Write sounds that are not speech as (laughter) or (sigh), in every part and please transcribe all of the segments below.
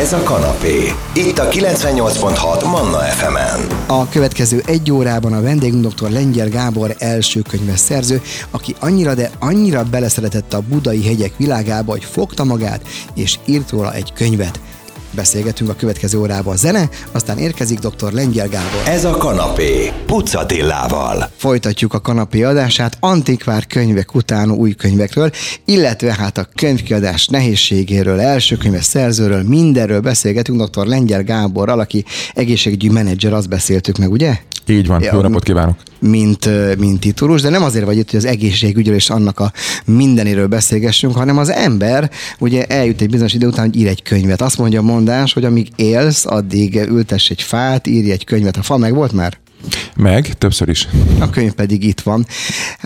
Ez a kanapé. Itt a 98.6 Manna FM-en. A következő egy órában a vendégünk dr. Lengyel Gábor első könyves szerző, aki annyira, de annyira beleszeretett a budai hegyek világába, hogy fogta magát és írt róla egy könyvet. Beszélgetünk a következő órában a zene, aztán érkezik dr. Lengyel Gábor. Ez a kanapé. Pucatillával. Folytatjuk a kanapé adását antikvár könyvek után új könyvekről, illetve hát a könyvkiadás nehézségéről, első könyves szerzőről, mindenről beszélgetünk dr. Lengyel Gáborral, aki egészségügyi menedzser, azt beszéltük meg, ugye? Így van, jó napot kívánok! mint, mint titulus, de nem azért vagy itt, hogy az egészségügyről és annak a mindenéről beszélgessünk, hanem az ember ugye eljut egy bizonyos idő után, hogy ír egy könyvet. Azt mondja a mondás, hogy amíg élsz, addig ültess egy fát, írj egy könyvet. A fa meg volt már? Meg, többször is. A könyv pedig itt van.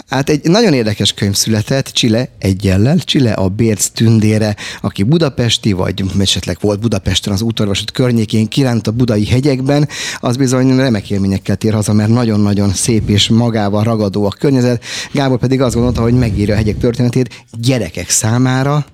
Hát egy nagyon érdekes könyv született, Csile egyellel, Csile a Bérc tündére, aki budapesti, vagy esetleg volt Budapesten az útorvasút környékén, kiránt a budai hegyekben, az bizony remek élményekkel tér haza, mert nagyon-nagyon szép és magával ragadó a környezet. Gábor pedig azt gondolta, hogy megírja a hegyek történetét gyerekek számára,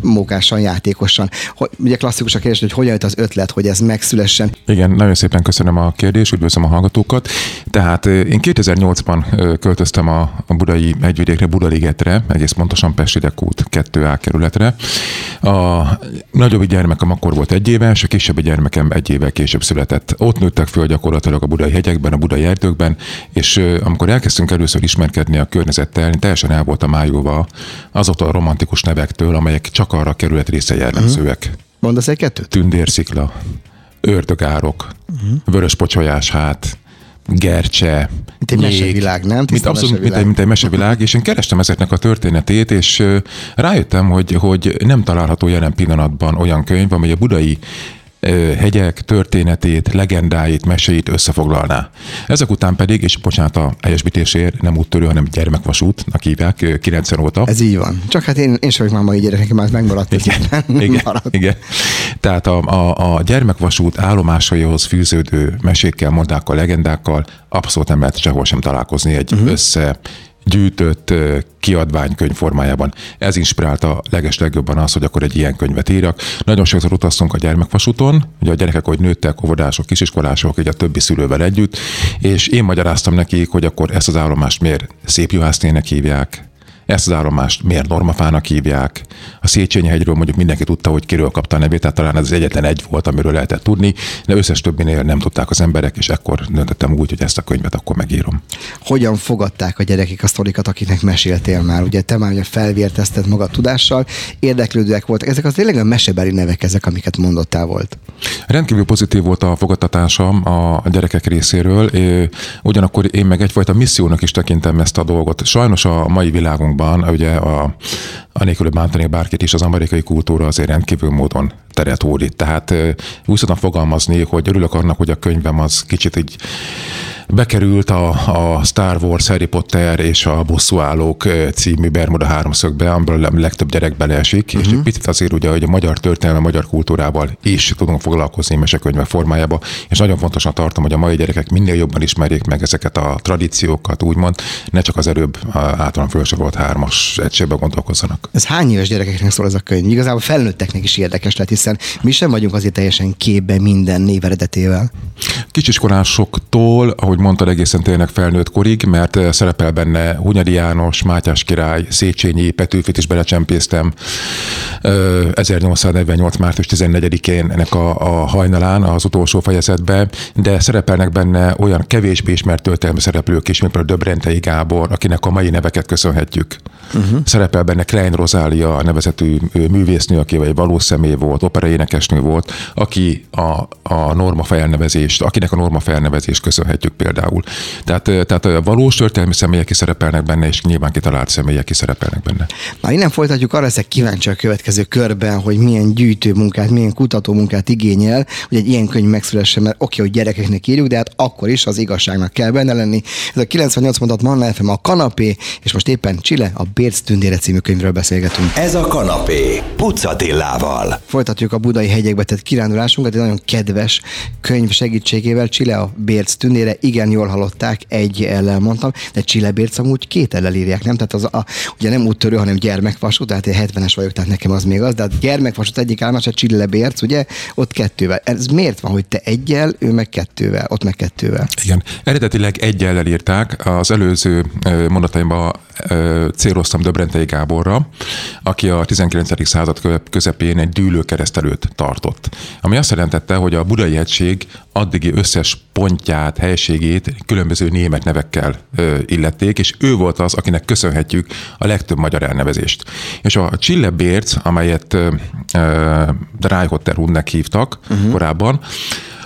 mókásan, játékosan. Hogy, ugye klasszikus a kérdés, hogy hogyan jött az ötlet, hogy ez megszülessen. Igen, nagyon szépen köszönöm a kérdést, üdvözlöm a hallgatókat. Tehát ö, én 2008-ban ö, költöztem a, a budai hegyvidékre, Budaligetre, egész pontosan Pestidek út 2A kerületre. A nagyobb gyermekem akkor volt egy éves, a kisebb gyermekem egy évvel később született. Ott nőttek föl gyakorlatilag a budai hegyekben, a budai erdőkben, és ö, amikor elkezdtünk először ismerkedni a környezettel, én teljesen el voltam májulva azoktól a romantikus nevektől, amelyek csak arra a kerület része jellemzőek. Mondasz egy kettőt? tündérszikla, ördögárok, uh-huh. vörös pocsolyás hát, gercse, Mint egy mesevilág, nem? Mint abszolút, mint mesevilág. egy, mint egy mesevilág, és én kerestem ezeknek a történetét, és rájöttem, hogy, hogy nem található jelen pillanatban olyan könyv, amely a budai hegyek történetét, legendáit, meséit összefoglalná. Ezek után pedig, és bocsánat a helyesbítésért, nem úttörő, hanem gyermekvasútnak hívják, ö, 90 óta. Ez így van. Csak hát én, én sem vagyok már mai gyerek, már megmaradt. Igen, igen, maradt. igen. Tehát a, a, a gyermekvasút állomásaihoz fűződő mesékkel, mondákkal, legendákkal abszolút nem lehet sehol sem találkozni egy uh-huh. össze gyűjtött kiadványkönyv formájában. Ez inspirálta leges legjobban az, hogy akkor egy ilyen könyvet írjak. Nagyon sokszor utaztunk a gyermekvasúton, ugye a gyerekek, hogy nőttek, óvodások, kisiskolások, így a többi szülővel együtt, és én magyaráztam nekik, hogy akkor ezt az állomást miért szép juhásznének hívják, ezt az állomást miért normafának hívják? A Széchenyi hegyről mondjuk mindenki tudta, hogy kiről kapta a nevét, tehát talán ez az egyetlen egy volt, amiről lehetett tudni, de összes többinél nem tudták az emberek, és ekkor döntöttem úgy, hogy ezt a könyvet akkor megírom. hogyan fogadták a gyerekek a sztorikat, akiknek meséltél már. Ugye te már ugye felvértezted magad tudással, érdeklődőek voltak. Ezek az tényleg a mesebeli nevek ezek, amiket mondottál volt. Rendkívül pozitív volt a fogadtatásom a gyerekek részéről, ugyanakkor én meg egyfajta missziónak is tekintem ezt a dolgot. Sajnos a mai világunkban, ugye a, anélkül, hogy bántani bárkit is, az amerikai kultúra azért rendkívül módon teret hódít. Tehát úgy szoktam fogalmazni, hogy örülök annak, hogy a könyvem az kicsit így bekerült a, a Star Wars, Harry Potter és a Bosszúállók című Bermuda háromszögbe, amiből a legtöbb gyerek beleesik, uh-huh. és egy picit azért ugye, hogy a magyar történelme, a magyar kultúrával is tudunk foglalkozni mesekönyvek formájába, és nagyon fontosnak tartom, hogy a mai gyerekek minél jobban ismerjék meg ezeket a tradíciókat, úgymond, ne csak az előbb általán felsorolt hármas egységben gondolkozzanak. Ez hány éves gyerekeknek szól ez a könyv? Igazából felnőtteknek is érdekes lehet, hiszen mi sem vagyunk azért teljesen képbe minden név eredetével. Kisiskolásoktól, ahogy mondtad, egészen tényleg felnőtt korig, mert eh, szerepel benne Hunyadi János, Mátyás király, Széchenyi, Petőfit is belecsempésztem. Ö, 1848. március 14-én ennek a, a hajnalán, az utolsó fejezetbe, de szerepelnek benne olyan kevésbé ismert történelmi szereplők is, mint például Döbrentei Gábor, akinek a mai neveket köszönhetjük. Uh-huh. Szerepel benne Klein Rozália, nevezetű ö, művésznő, aki vagy valós személy volt, operaénekesnő volt, aki a, a norma felnevezést, akinek a norma felnevezést köszönhetjük például. Tehát, tehát valós történelmi személyek is szerepelnek benne, és nyilván kitalált személyek is szerepelnek benne. Na, innen folytatjuk, arra leszek kíváncsi a következő körben, hogy milyen gyűjtő munkát, milyen kutató munkát igényel, hogy egy ilyen könyv megszülessen, mert oké, hogy gyerekeknek írjuk, de hát akkor is az igazságnak kell benne lenni. Ez a 98 mondat Manna FM a kanapé, és most éppen Csile, a Bérc tündére című könyvről beszélgetünk. Ez a kanapé. Pucatillával. Folytatjuk a budai hegyekbe tett kirándulásunkat egy nagyon kedves könyv segítségével. Csile a Bérc tündére Igen, jól hallották, egy ellen mondtam, de Csillebérc amúgy két ellen írják, nem? Tehát az a, ugye nem úttörő, hanem gyermekvasút, tehát én 70-es vagyok, tehát nekem az még az, de a gyermekvasút egyik állomás a Csillebérc, ugye, ott kettővel. Ez miért van, hogy te egyel, ő meg kettővel, ott meg kettővel? Igen, eredetileg egyel írták, az előző mondataimban céloztam Döbrentei Gáborra, aki a 19. század közepén egy dűlőkeresztelőt tartott. Ami azt jelentette, hogy a budai egység addigi összes pontját, helységét különböző német nevekkel illették, és ő volt az, akinek köszönhetjük a legtöbb magyar elnevezést. És a Csillebérc, amelyet Dreihotter hívtak uh-huh. korábban,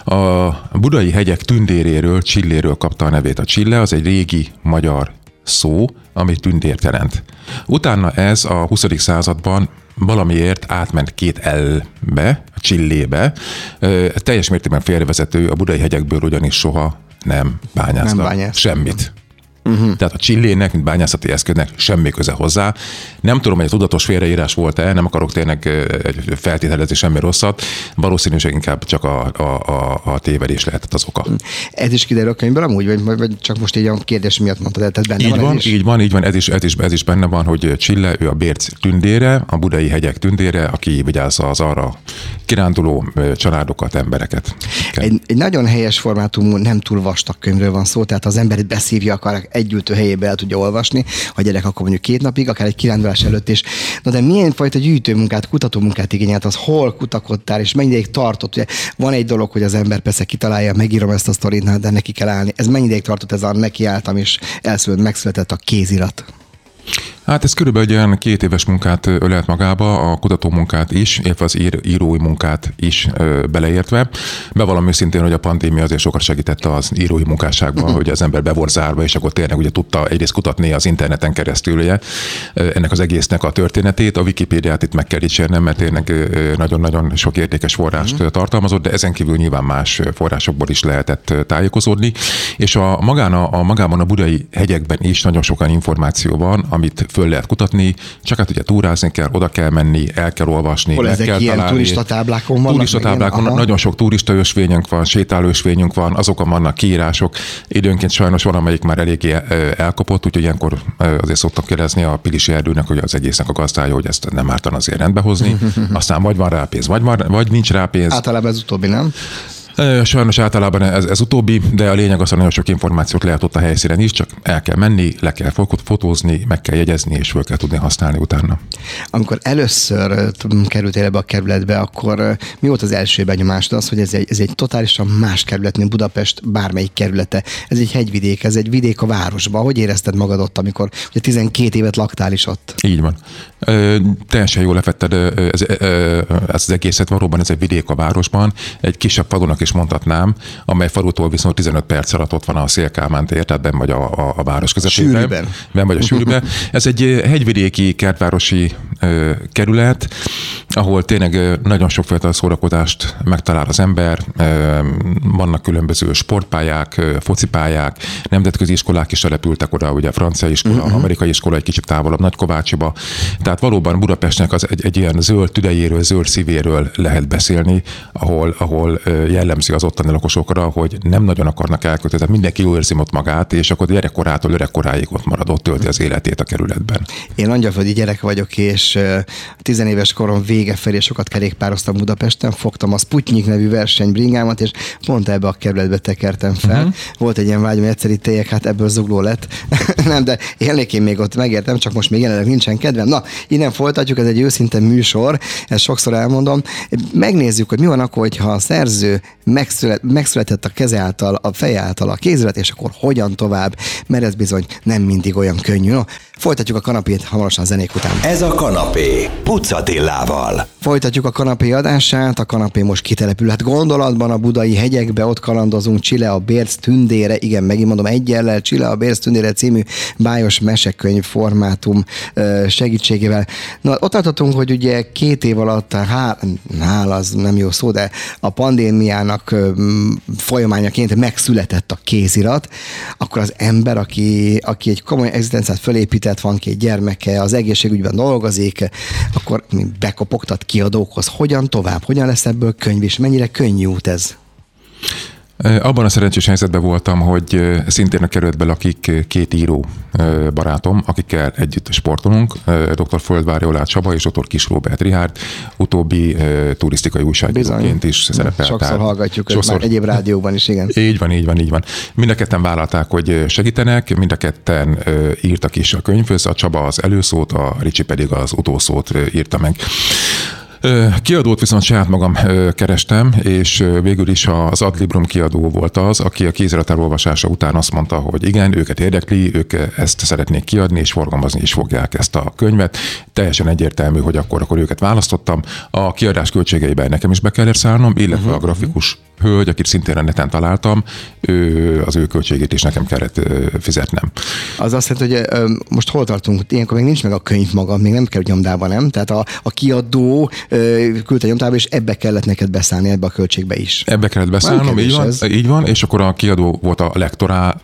a budai hegyek tündéréről, Csilléről kapta a nevét. A Csille az egy régi magyar szó, ami tündért jelent. Utána ez a 20. században valamiért átment két L-be, a Csillébe. Teljes mértékben félrevezető, a budai hegyekből ugyanis soha nem bányáztak nem bányász. semmit. Uh-huh. Tehát a csillének, mint bányászati eszköznek semmi köze hozzá. Nem tudom, hogy a tudatos félreírás volt-e, nem akarok tényleg feltételezni semmi rosszat. Valószínűség inkább csak a, a, a, a tévedés lehetett az oka. Ez is kiderül a könyvből amúgy, vagy, vagy csak most így a kérdés miatt mondtad el, tehát benne így van, van, így van, így van, ez is, ez, is, ez is benne van, hogy Csille, ő a Bérc tündére, a budai hegyek tündére, aki vigyázza az arra kiránduló családokat, embereket. Egy, egy nagyon helyes formátumú, nem túl vastag könyvről van szó, tehát az embert beszívja akar együltő helyébe el tudja olvasni, a gyerek akkor mondjuk két napig, akár egy kirándulás előtt is. Na de milyen fajta gyűjtőmunkát, kutatómunkát igényelt, az hol kutakodtál, és mennyi ideig tartott? Ugye van egy dolog, hogy az ember persze kitalálja, megírom ezt a sztorit, de neki kell állni. Ez mennyi ideig tartott ez a nekiálltam, és elszült, megszületett a kézirat? Hát ez körülbelül egy olyan két éves munkát ölelt magába, a kutató munkát is, illetve az ír, írói munkát is beleértve. Bevallom őszintén, hogy a pandémia azért sokat segített az írói munkásságban, hogy az ember be volt zárva, és akkor tényleg ugye tudta egyrészt kutatni az interneten keresztül ugye, ennek az egésznek a történetét. A Wikipédiát itt meg kell dicsérnem, mert tényleg nagyon-nagyon sok értékes forrást mm. tartalmazott, de ezen kívül nyilván más forrásokból is lehetett tájékozódni. És a, magán a, a magában a budai hegyekben is nagyon sokan információ van, amit föl lehet kutatni, csak hát ugye túrázni kell, oda kell menni, el kell olvasni, Hol ezek kell ilyen találni. turistatáblákon vannak? Turistatáblákon nagyon sok turistaösvényünk van, sétálősvényünk van, azokon vannak kiírások. Időnként sajnos van, amelyik már eléggé elkopott, úgyhogy ilyenkor azért szoktam kérdezni a Pilisi erdőnek, hogy az egésznek a gazdája, hogy ezt nem ártan azért rendbe hozni. (laughs) Aztán vagy van rá pénz, vagy, van, vagy nincs rá pénz. Általában ez utóbbi, nem? Sajnos általában ez, ez utóbbi, de a lényeg az, hogy nagyon sok információt lehet ott a helyszínen is, csak el kell menni, le kell fotózni, meg kell jegyezni, és föl kell tudni használni utána. Amikor először kerültél ebbe a kerületbe, akkor mi volt az első benyomásod az, hogy ez egy, ez egy totálisan más kerület, mint Budapest bármelyik kerülete. Ez egy hegyvidék, ez egy vidék a városban. Hogy érezted magad ott, amikor ugye 12 évet laktál is ott? Így van. Ö, teljesen jól lefetted ez, ez, az egészet, valóban ez egy vidék a városban, egy kisebb falunak is mondhatnám, amely falutól viszont 15 perc alatt ott van a Szélkámán tér, tehát ben vagy a, a, a város közepében. Sűrűben. Ben vagy a sűrűben. Ez egy hegyvidéki kertvárosi ö, kerület, ahol tényleg nagyon sokféle szórakozást megtalál az ember. Ö, vannak különböző sportpályák, focipályák, nemzetközi iskolák is települtek oda, ugye francia iskola, uh-huh. amerikai iskola egy kicsit távolabb, Nagykovácsiba. Tehát valóban Budapestnek az egy, egy ilyen zöld tüdejéről, zöld szívéről lehet beszélni, ahol, ahol jellemző az ottani lakosokra, hogy nem nagyon akarnak elköltözni, mindenki jól érzi ott magát, és akkor gyerekkorától öregkoráig ott marad, ott tölti az életét a kerületben. Én angyalföldi gyerek vagyok, és tizenéves korom vége felé sokat kerékpároztam Budapesten, fogtam a Sputnik nevű versenybringámat, és pont ebbe a kerületbe tekertem fel. Uh-huh. Volt egy ilyen vágyam, hogy egyszer itt hát ebből zugló lett. (laughs) nem, de én még ott, megértem, csak most még jelenleg nincsen kedvem. Na, innen folytatjuk, ez egy őszinte műsor, ezt sokszor elmondom. Megnézzük, hogy mi van akkor, hogyha a szerző megszület, megszületett a keze által, a feje által a kézület, és akkor hogyan tovább, mert ez bizony nem mindig olyan könnyű. No, folytatjuk a kanapét hamarosan a zenék után. Ez a kanapé, Pucatillával. Folytatjuk a kanapé adását, a kanapé most kitelepülhet gondolatban a budai hegyekbe, ott kalandozunk Csile a Bérc tündére, igen, megint mondom egyellel, Csile a Bérc tündére című bájos mesekönyv formátum segítségével. Na, ott tartottunk, hogy ugye két év alatt, hál, hál az nem jó szó, de a pandémiának folyamányaként megszületett a kézirat, akkor az ember, aki, aki egy komoly egzisztenciát fölépített, van két gyermeke, az egészségügyben dolgozik, akkor bekopogtat kiadókhoz. Hogyan tovább? Hogyan lesz ebből könyv, és mennyire könnyű út ez? Abban a szerencsés helyzetben voltam, hogy szintén a kerületbe lakik két író barátom, akikkel együtt sportolunk, dr. Földvári Olát Csaba és dr. Kis Robert Rihárd, utóbbi turisztikai újságíróként is szerepel. Sokszor tehát, hallgatjuk sokszor... már egyéb rádióban is, igen. (laughs) Így van, így van, így van. Mind a ketten vállalták, hogy segítenek, mind a ketten írtak is a könyvhöz, a Csaba az előszót, a Ricsi pedig az utószót írta meg. Kiadót viszont saját magam kerestem, és végül is az Adlibrum kiadó volt az, aki a kézirat elolvasása után azt mondta, hogy igen, őket érdekli, ők ezt szeretnék kiadni, és forgalmazni is fogják ezt a könyvet. Teljesen egyértelmű, hogy akkor, akkor őket választottam. A kiadás költségeiben nekem is be kell szállnom, illetve uh-huh. a grafikus hölgy, akit szintén a neten találtam, ő, az ő költségét is nekem kellett fizetnem. Az azt jelenti, hogy most hol tartunk? Ilyenkor még nincs meg a könyv maga, még nem kell nyomdában, nem? Tehát a, a kiadó küldte nyomdába, és ebbe kellett neked beszállni, ebbe a költségbe is. Ebbe kellett beszállnom, így van, ez. így van, és akkor a kiadó volt a lektorá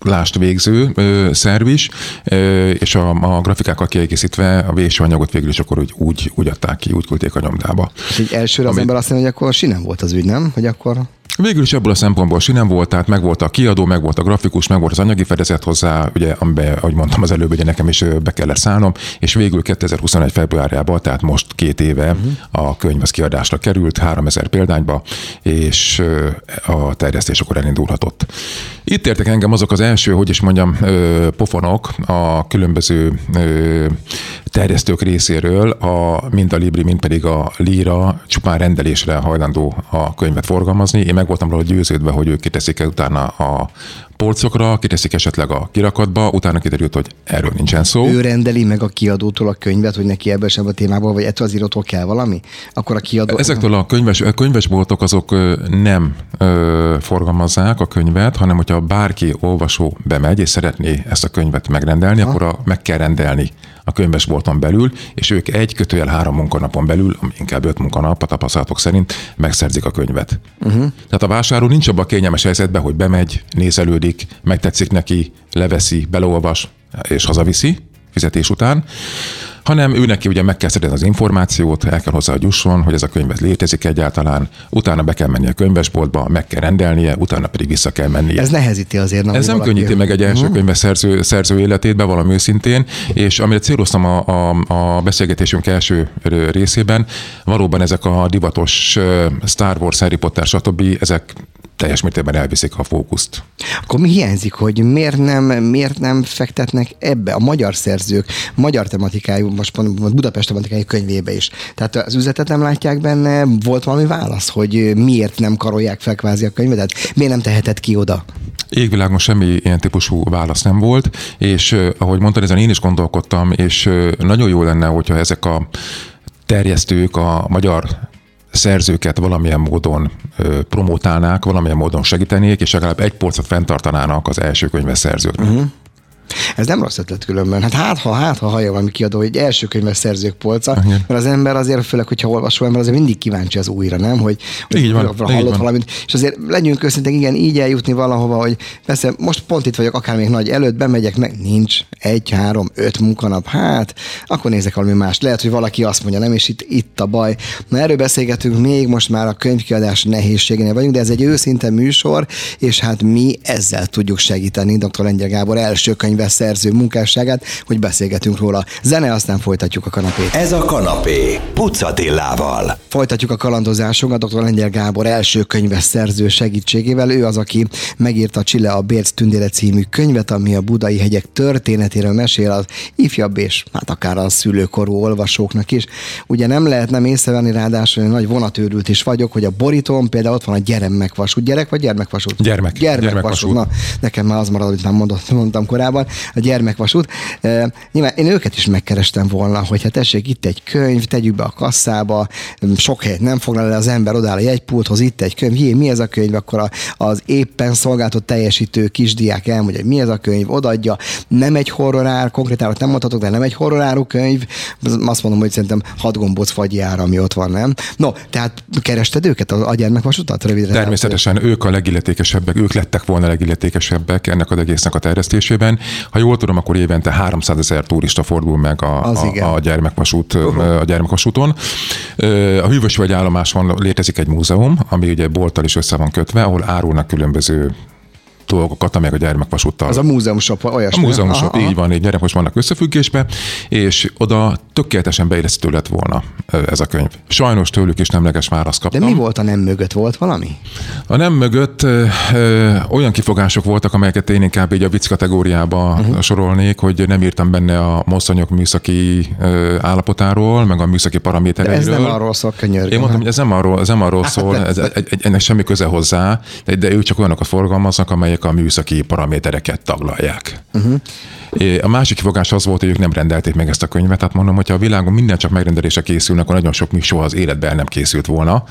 lást végző ö, szerv is, ö, és a, a grafikákkal kiegészítve a véső anyagot végül is akkor úgy, úgy, úgy adták ki, úgy küldték a nyomdába. És így elsőre az ember azt mondja, hogy akkor sinem volt az ügy, nem? Hogy akkor Végül is ebből a szempontból sinem volt, tehát meg volt a kiadó, meg volt a grafikus, meg volt az anyagi fedezet hozzá, ugye, amiben, ahogy mondtam az előbb, ugye nekem is be kellett szállnom, és végül 2021. februárjában, tehát most két éve uh-huh. a könyv az kiadásra került, 3000 példányba, és a terjesztés akkor elindulhatott. Itt értek engem azok az első, hogy is mondjam, pofonok a különböző terjesztők részéről, a, mind a Libri, mind pedig a Lira csupán rendelésre hajlandó a könyvet forgalmazni. Én meg voltam róla győződve, hogy ők kiteszik utána a polcokra, kiteszik esetleg a kirakatba, utána kiderült, hogy erről nincsen szó. Ő rendeli meg a kiadótól a könyvet, hogy neki ebből sem a témából, vagy ettől az írótól kell valami? Akkor a kiadó... Ezektől a könyves, a könyvesboltok azok nem ö, forgalmazzák a könyvet, hanem hogyha bárki olvasó bemegy és szeretné ezt a könyvet megrendelni, ha. akkor a, meg kell rendelni a könyvesbolton belül, és ők egy kötőjel három munkanapon belül, inkább öt munkanap a tapasztalatok szerint megszerzik a könyvet. Uh-huh. Tehát a vásárló nincs abban a kényelmes helyzetben, hogy bemegy, nézelődik, megtetszik neki, leveszi, beleolvas és hazaviszi fizetés után, hanem ő neki ugye meg kell szedni az információt, el kell hozzá jusson, hogy ez a könyv létezik egyáltalán, utána be kell menni a könyvesboltba, meg kell rendelnie, utána pedig vissza kell mennie. Ez nehezíti azért. Nem, ez nem könnyíti meg egy első mhm. könyves szerző, szerző életét, valami őszintén, és amire céloztam a, a, a beszélgetésünk első részében, valóban ezek a divatos Star Wars, Harry Potter, stb. ezek teljes mértékben elviszik a fókuszt. Akkor mi hiányzik, hogy miért nem, miért nem fektetnek ebbe a magyar szerzők, magyar tematikájú, most Budapest tematikájú könyvébe is. Tehát az üzletet nem látják benne, volt valami válasz, hogy miért nem karolják fel kvázi a könyvet, tehát miért nem tehetett ki oda? Égvilágon semmi ilyen típusú válasz nem volt, és ahogy mondtad, ezen én is gondolkodtam, és nagyon jó lenne, hogyha ezek a terjesztők a magyar szerzőket valamilyen módon promotálnák, valamilyen módon segítenék, és legalább egy polcot fenntartanának az első könyves szerzőknek. Uh-huh. Ez nem rossz ötlet különben. Hát hát ha, hát ha hallja valami kiadó, hogy első könyves szerzők polca, Igen. mert az ember azért, főleg, hogyha olvasó ember, azért mindig kíváncsi az újra, nem? Hogy, hogy így van, hallott így van. valamit. És azért legyünk őszintek, igen, így eljutni valahova, hogy persze most pont itt vagyok, akár még nagy előtt, bemegyek, meg nincs egy, három, öt munkanap, hát akkor nézek valami mást. Lehet, hogy valaki azt mondja, nem, és itt, itt a baj. Na erről beszélgetünk még, most már a könyvkiadás nehézségénél vagyunk, de ez egy őszinte műsor, és hát mi ezzel tudjuk segíteni dr. Lengyel Gábor első könyv szerző munkásságát, hogy beszélgetünk róla. Zene, aztán folytatjuk a kanapét. Ez a kanapé, Pucatillával. Folytatjuk a kalandozásunkat dr. Lengyel Gábor első könyves szerző segítségével. Ő az, aki megírta Csille a Bérc Tündére című könyvet, ami a budai hegyek történetéről mesél az ifjabb és hát akár a szülőkorú olvasóknak is. Ugye nem lehet nem észrevenni ráadásul, hogy nagy vonatőrült is vagyok, hogy a borítón például ott van a gyermekvasút. Gyerek vagy gyermekvasút? Gyermek. Gyermekvasút. Gyermek Na, nekem már az marad, amit már mondott, mondtam korábban a gyermekvasút. Nyilván én őket is megkerestem volna, hogy hát tessék, itt egy könyv, tegyük be a kasszába, sok helyet nem foglal el az ember, odáll a jegypulthoz, itt egy könyv, Jé, mi ez a könyv, akkor a, az éppen szolgáltat teljesítő kisdiák elmondja, hogy mi ez a könyv, odaadja, nem egy horrorár, konkrétárat nem mondhatok, de nem egy horroráru könyv, azt mondom, hogy szerintem hat gombóc fagyjára, ami ott van, nem? No, tehát kerested őket a, gyermekvasutat? Röviden Természetesen ők a legilletékesebbek, ők lettek volna legilletékesebbek ennek az egésznek a terjesztésében, Ha jól tudom, akkor évente 300 ezer turista fordul meg a, a, a, gyermekvasút, uh-huh. a gyermekvasúton. A Hűvösvölgy állomáson létezik egy múzeum, ami ugye bolttal is össze van kötve, ahol árulnak különböző dolgokat, amelyek a gyermekvasúttal. Az a múzeum shop, olyasmi. A múzeum shop, így van, így gyermekvas vannak összefüggésbe, és oda tökéletesen beillesztő lett volna ez a könyv. Sajnos tőlük is nemleges választ kaptam. De mi volt a nem mögött? Volt valami? A nem mögött ö, ö, olyan kifogások voltak, amelyeket én inkább így a vicc kategóriába uh-huh. sorolnék, hogy nem írtam benne a moszonyok műszaki ö, állapotáról, meg a műszaki paramétereiről. De ez nem arról szól, könyörgöm. Én mondtam, hogy ez nem arról, ez nem arról hát, szól, ez, ennek semmi köze hozzá, de, de ők csak olyanokat forgalmaznak, amelyek amelyek a műszaki paramétereket taglalják. Uh-huh. A másik kifogás az volt, hogy ők nem rendelték meg ezt a könyvet. Tehát mondom, hogyha a világon minden csak megrendelése készülnek, akkor nagyon sok soha az életben nem készült volna.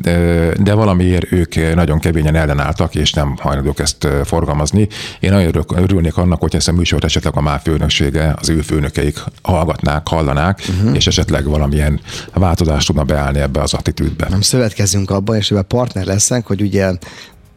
De, de valamiért ők nagyon kevényen ellenálltak, és nem hajlandók ezt forgalmazni. Én nagyon örülnék annak, hogy ezt a műsort esetleg a már főnöksége, az ő főnökeik hallgatnák, hallanák, uh-huh. és esetleg valamilyen változást tudna beállni ebbe az attitűdbe. Nem szövetkezünk abban, és ebben partner leszek, hogy ugye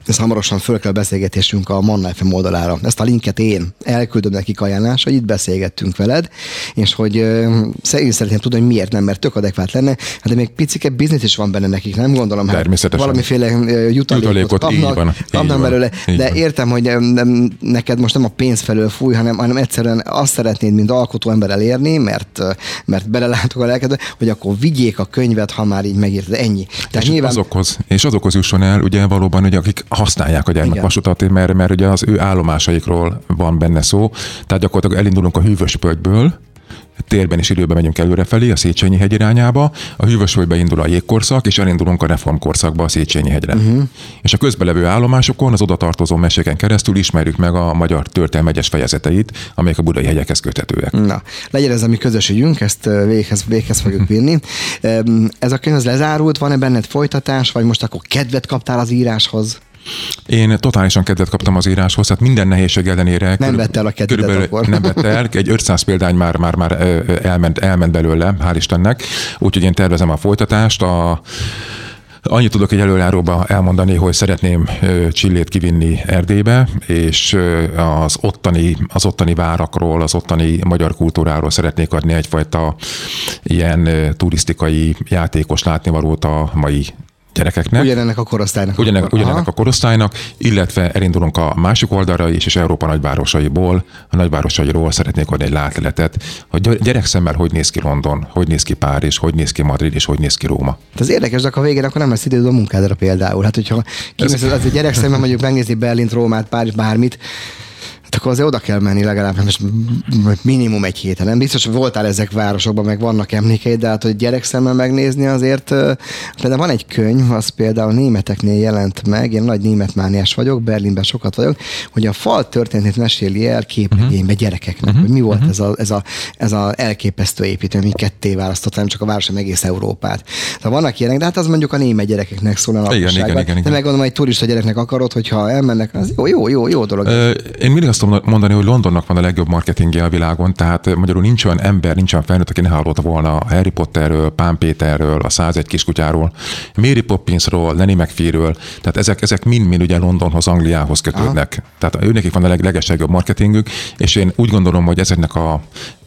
ez hamarosan föl kell beszélgetésünk a Manna FM oldalára. Ezt a linket én elküldöm nekik ajánlás, hogy itt beszélgettünk veled, és hogy én szeretném tudni, hogy miért nem, mert tök adekvát lenne, hát de még picike biznisz is van benne nekik, nem gondolom. Hát Természetesen. Valamiféle jutalékot, jutalékot kapnak, van, kapnak belőle, de van. értem, hogy nem, neked most nem a pénz felől fúj, hanem, hanem egyszerűen azt szeretnéd, mint alkotó ember elérni, mert, mert belelátok a lelkedbe, hogy akkor vigyék a könyvet, ha már így megírtad, ennyi. Tehát és nyilván... azokhoz, és azokhoz jusson el, ugye valóban, hogy akik használják a gyermekvasutat, mert, mert ugye az ő állomásaikról van benne szó. Tehát gyakorlatilag elindulunk a hűvös pölgyből, térben és időben megyünk előrefelé, a Széchenyi hegy irányába, a hűvösvölgybe indul a jégkorszak, és elindulunk a reformkorszakba a Széchenyi hegyre. Uh-huh. És a közbelevő állomásokon, az oda tartozó meséken keresztül ismerjük meg a magyar történelmi egyes fejezeteit, amelyek a budai hegyekhez köthetőek. Na, legyen ez a mi közös ügyünk, ezt véghez, véghez fogjuk vinni. Ez a könyv az lezárult, van-e benned folytatás, vagy most akkor kedvet kaptál az íráshoz? Én totálisan kedvet kaptam az íráshoz, tehát minden nehézség ellenére. Nem vette el a kedvet akkor. Nem vette el, egy 500 példány már, már, már elment, elment belőle, hál' Istennek, úgyhogy én tervezem a folytatást. A, Annyit tudok egy előjáróba elmondani, hogy szeretném Csillét kivinni Erdélybe, és az ottani, az ottani várakról, az ottani magyar kultúráról szeretnék adni egyfajta ilyen turisztikai játékos látnivalót a mai gyerekeknek. Ugyanennek a korosztálynak. Ugyanennek, ugyanennek a korosztálynak, illetve elindulunk a másik oldalra is, és Európa nagyvárosaiból, a nagyvárosairól szeretnék adni egy látleletet, hogy gyerekszemmel hogy néz ki London, hogy néz ki Párizs, hogy néz ki Madrid, és hogy néz ki Róma. Ez érdekes, de akkor a végén akkor nem lesz időd a munkádra például. Hát, hogyha kimész, Ez... az, az gyerekszemmel mondjuk megnézni Berlint, Rómát, Párizs, bármit, Hát akkor azért oda kell menni legalább most minimum egy héten. Nem biztos, hogy voltál ezek városokban, meg vannak emlékeid, de hát, hogy gyerekszemmel megnézni azért. Például van egy könyv, az például németeknél jelent meg, én nagy németmániás vagyok, Berlinben sokat vagyok, hogy a fal történetét meséli el képregénybe uh-huh. gyerekeknek, uh-huh. hogy mi volt uh-huh. ez, a, ez, a, ez a elképesztő építő, ami ketté választott, nem csak a város, hanem egész Európát. Tehát vannak ilyenek, de hát az mondjuk a német gyerekeknek szól a igen, igen, igen, igen. De megmondom, hogy turista gyereknek akarod, hogyha elmennek, az jó, jó, jó, jó dolog. Ö, én mindig azt szoktam mondani, hogy Londonnak van a legjobb marketingje a világon, tehát magyarul nincs olyan ember, nincs olyan felnőtt, aki ne hallotta volna a Harry Potterről, Pán Péterről, a 101 kiskutyáról, Mary Poppinsról, Lenny McPhee-ről, tehát ezek, ezek mind-mind ugye Londonhoz, Angliához kötődnek. Aha. Tehát őnekik van a leg, legeslegjobb marketingük, és én úgy gondolom, hogy ezeknek a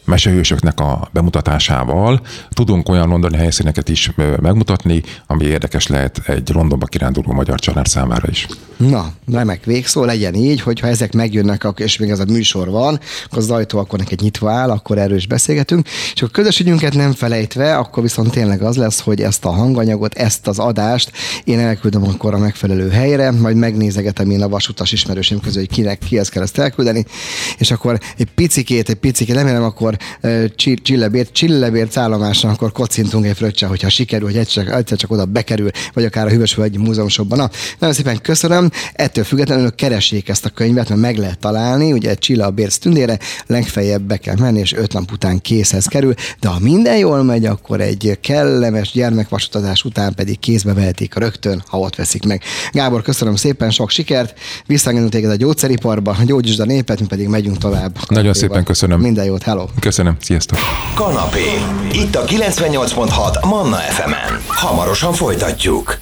mesehősöknek a bemutatásával tudunk olyan londoni helyszíneket is megmutatni, ami érdekes lehet egy Londonba kiránduló magyar család számára is. Na, remek végszó, legyen így, hogyha ezek megjönnek, és még ez a műsor van, akkor az ajtó akkor neked nyitva áll, akkor erről is beszélgetünk. És a közös ügyünket nem felejtve, akkor viszont tényleg az lesz, hogy ezt a hanganyagot, ezt az adást én elküldöm akkor a megfelelő helyre, majd megnézegetem én a vasutas ismerősém közül, hogy kinek, kihez kell ezt elküldeni, és akkor egy picikét, egy picikét, remélem akkor Csillebért, Csillebért állomásra, akkor kocintunk egy fröccse, hogyha sikerül, hogy egyszer, egyszer csak oda bekerül, vagy akár a Hűvösvölgyi Múzeumsokban. Na, nagyon szépen köszönöm. Ettől függetlenül keressék ezt a könyvet, mert meg lehet találni. Ugye Csilla a Bérc tündére, legfeljebb be kell menni, és öt nap után készhez kerül. De ha minden jól megy, akkor egy kellemes gyermekvasutazás után pedig kézbe vehetik rögtön, ha ott veszik meg. Gábor, köszönöm szépen, sok sikert. Visszaengedünk téged a gyógyszeriparba, gyógyítsd a népet, mi pedig megyünk tovább. Nagyon szépen köszönöm. Minden jót, hello. Köszönöm, sziasztok. Kanapé. Itt a 98.6 Manna FM-en. Hamarosan folytatjuk.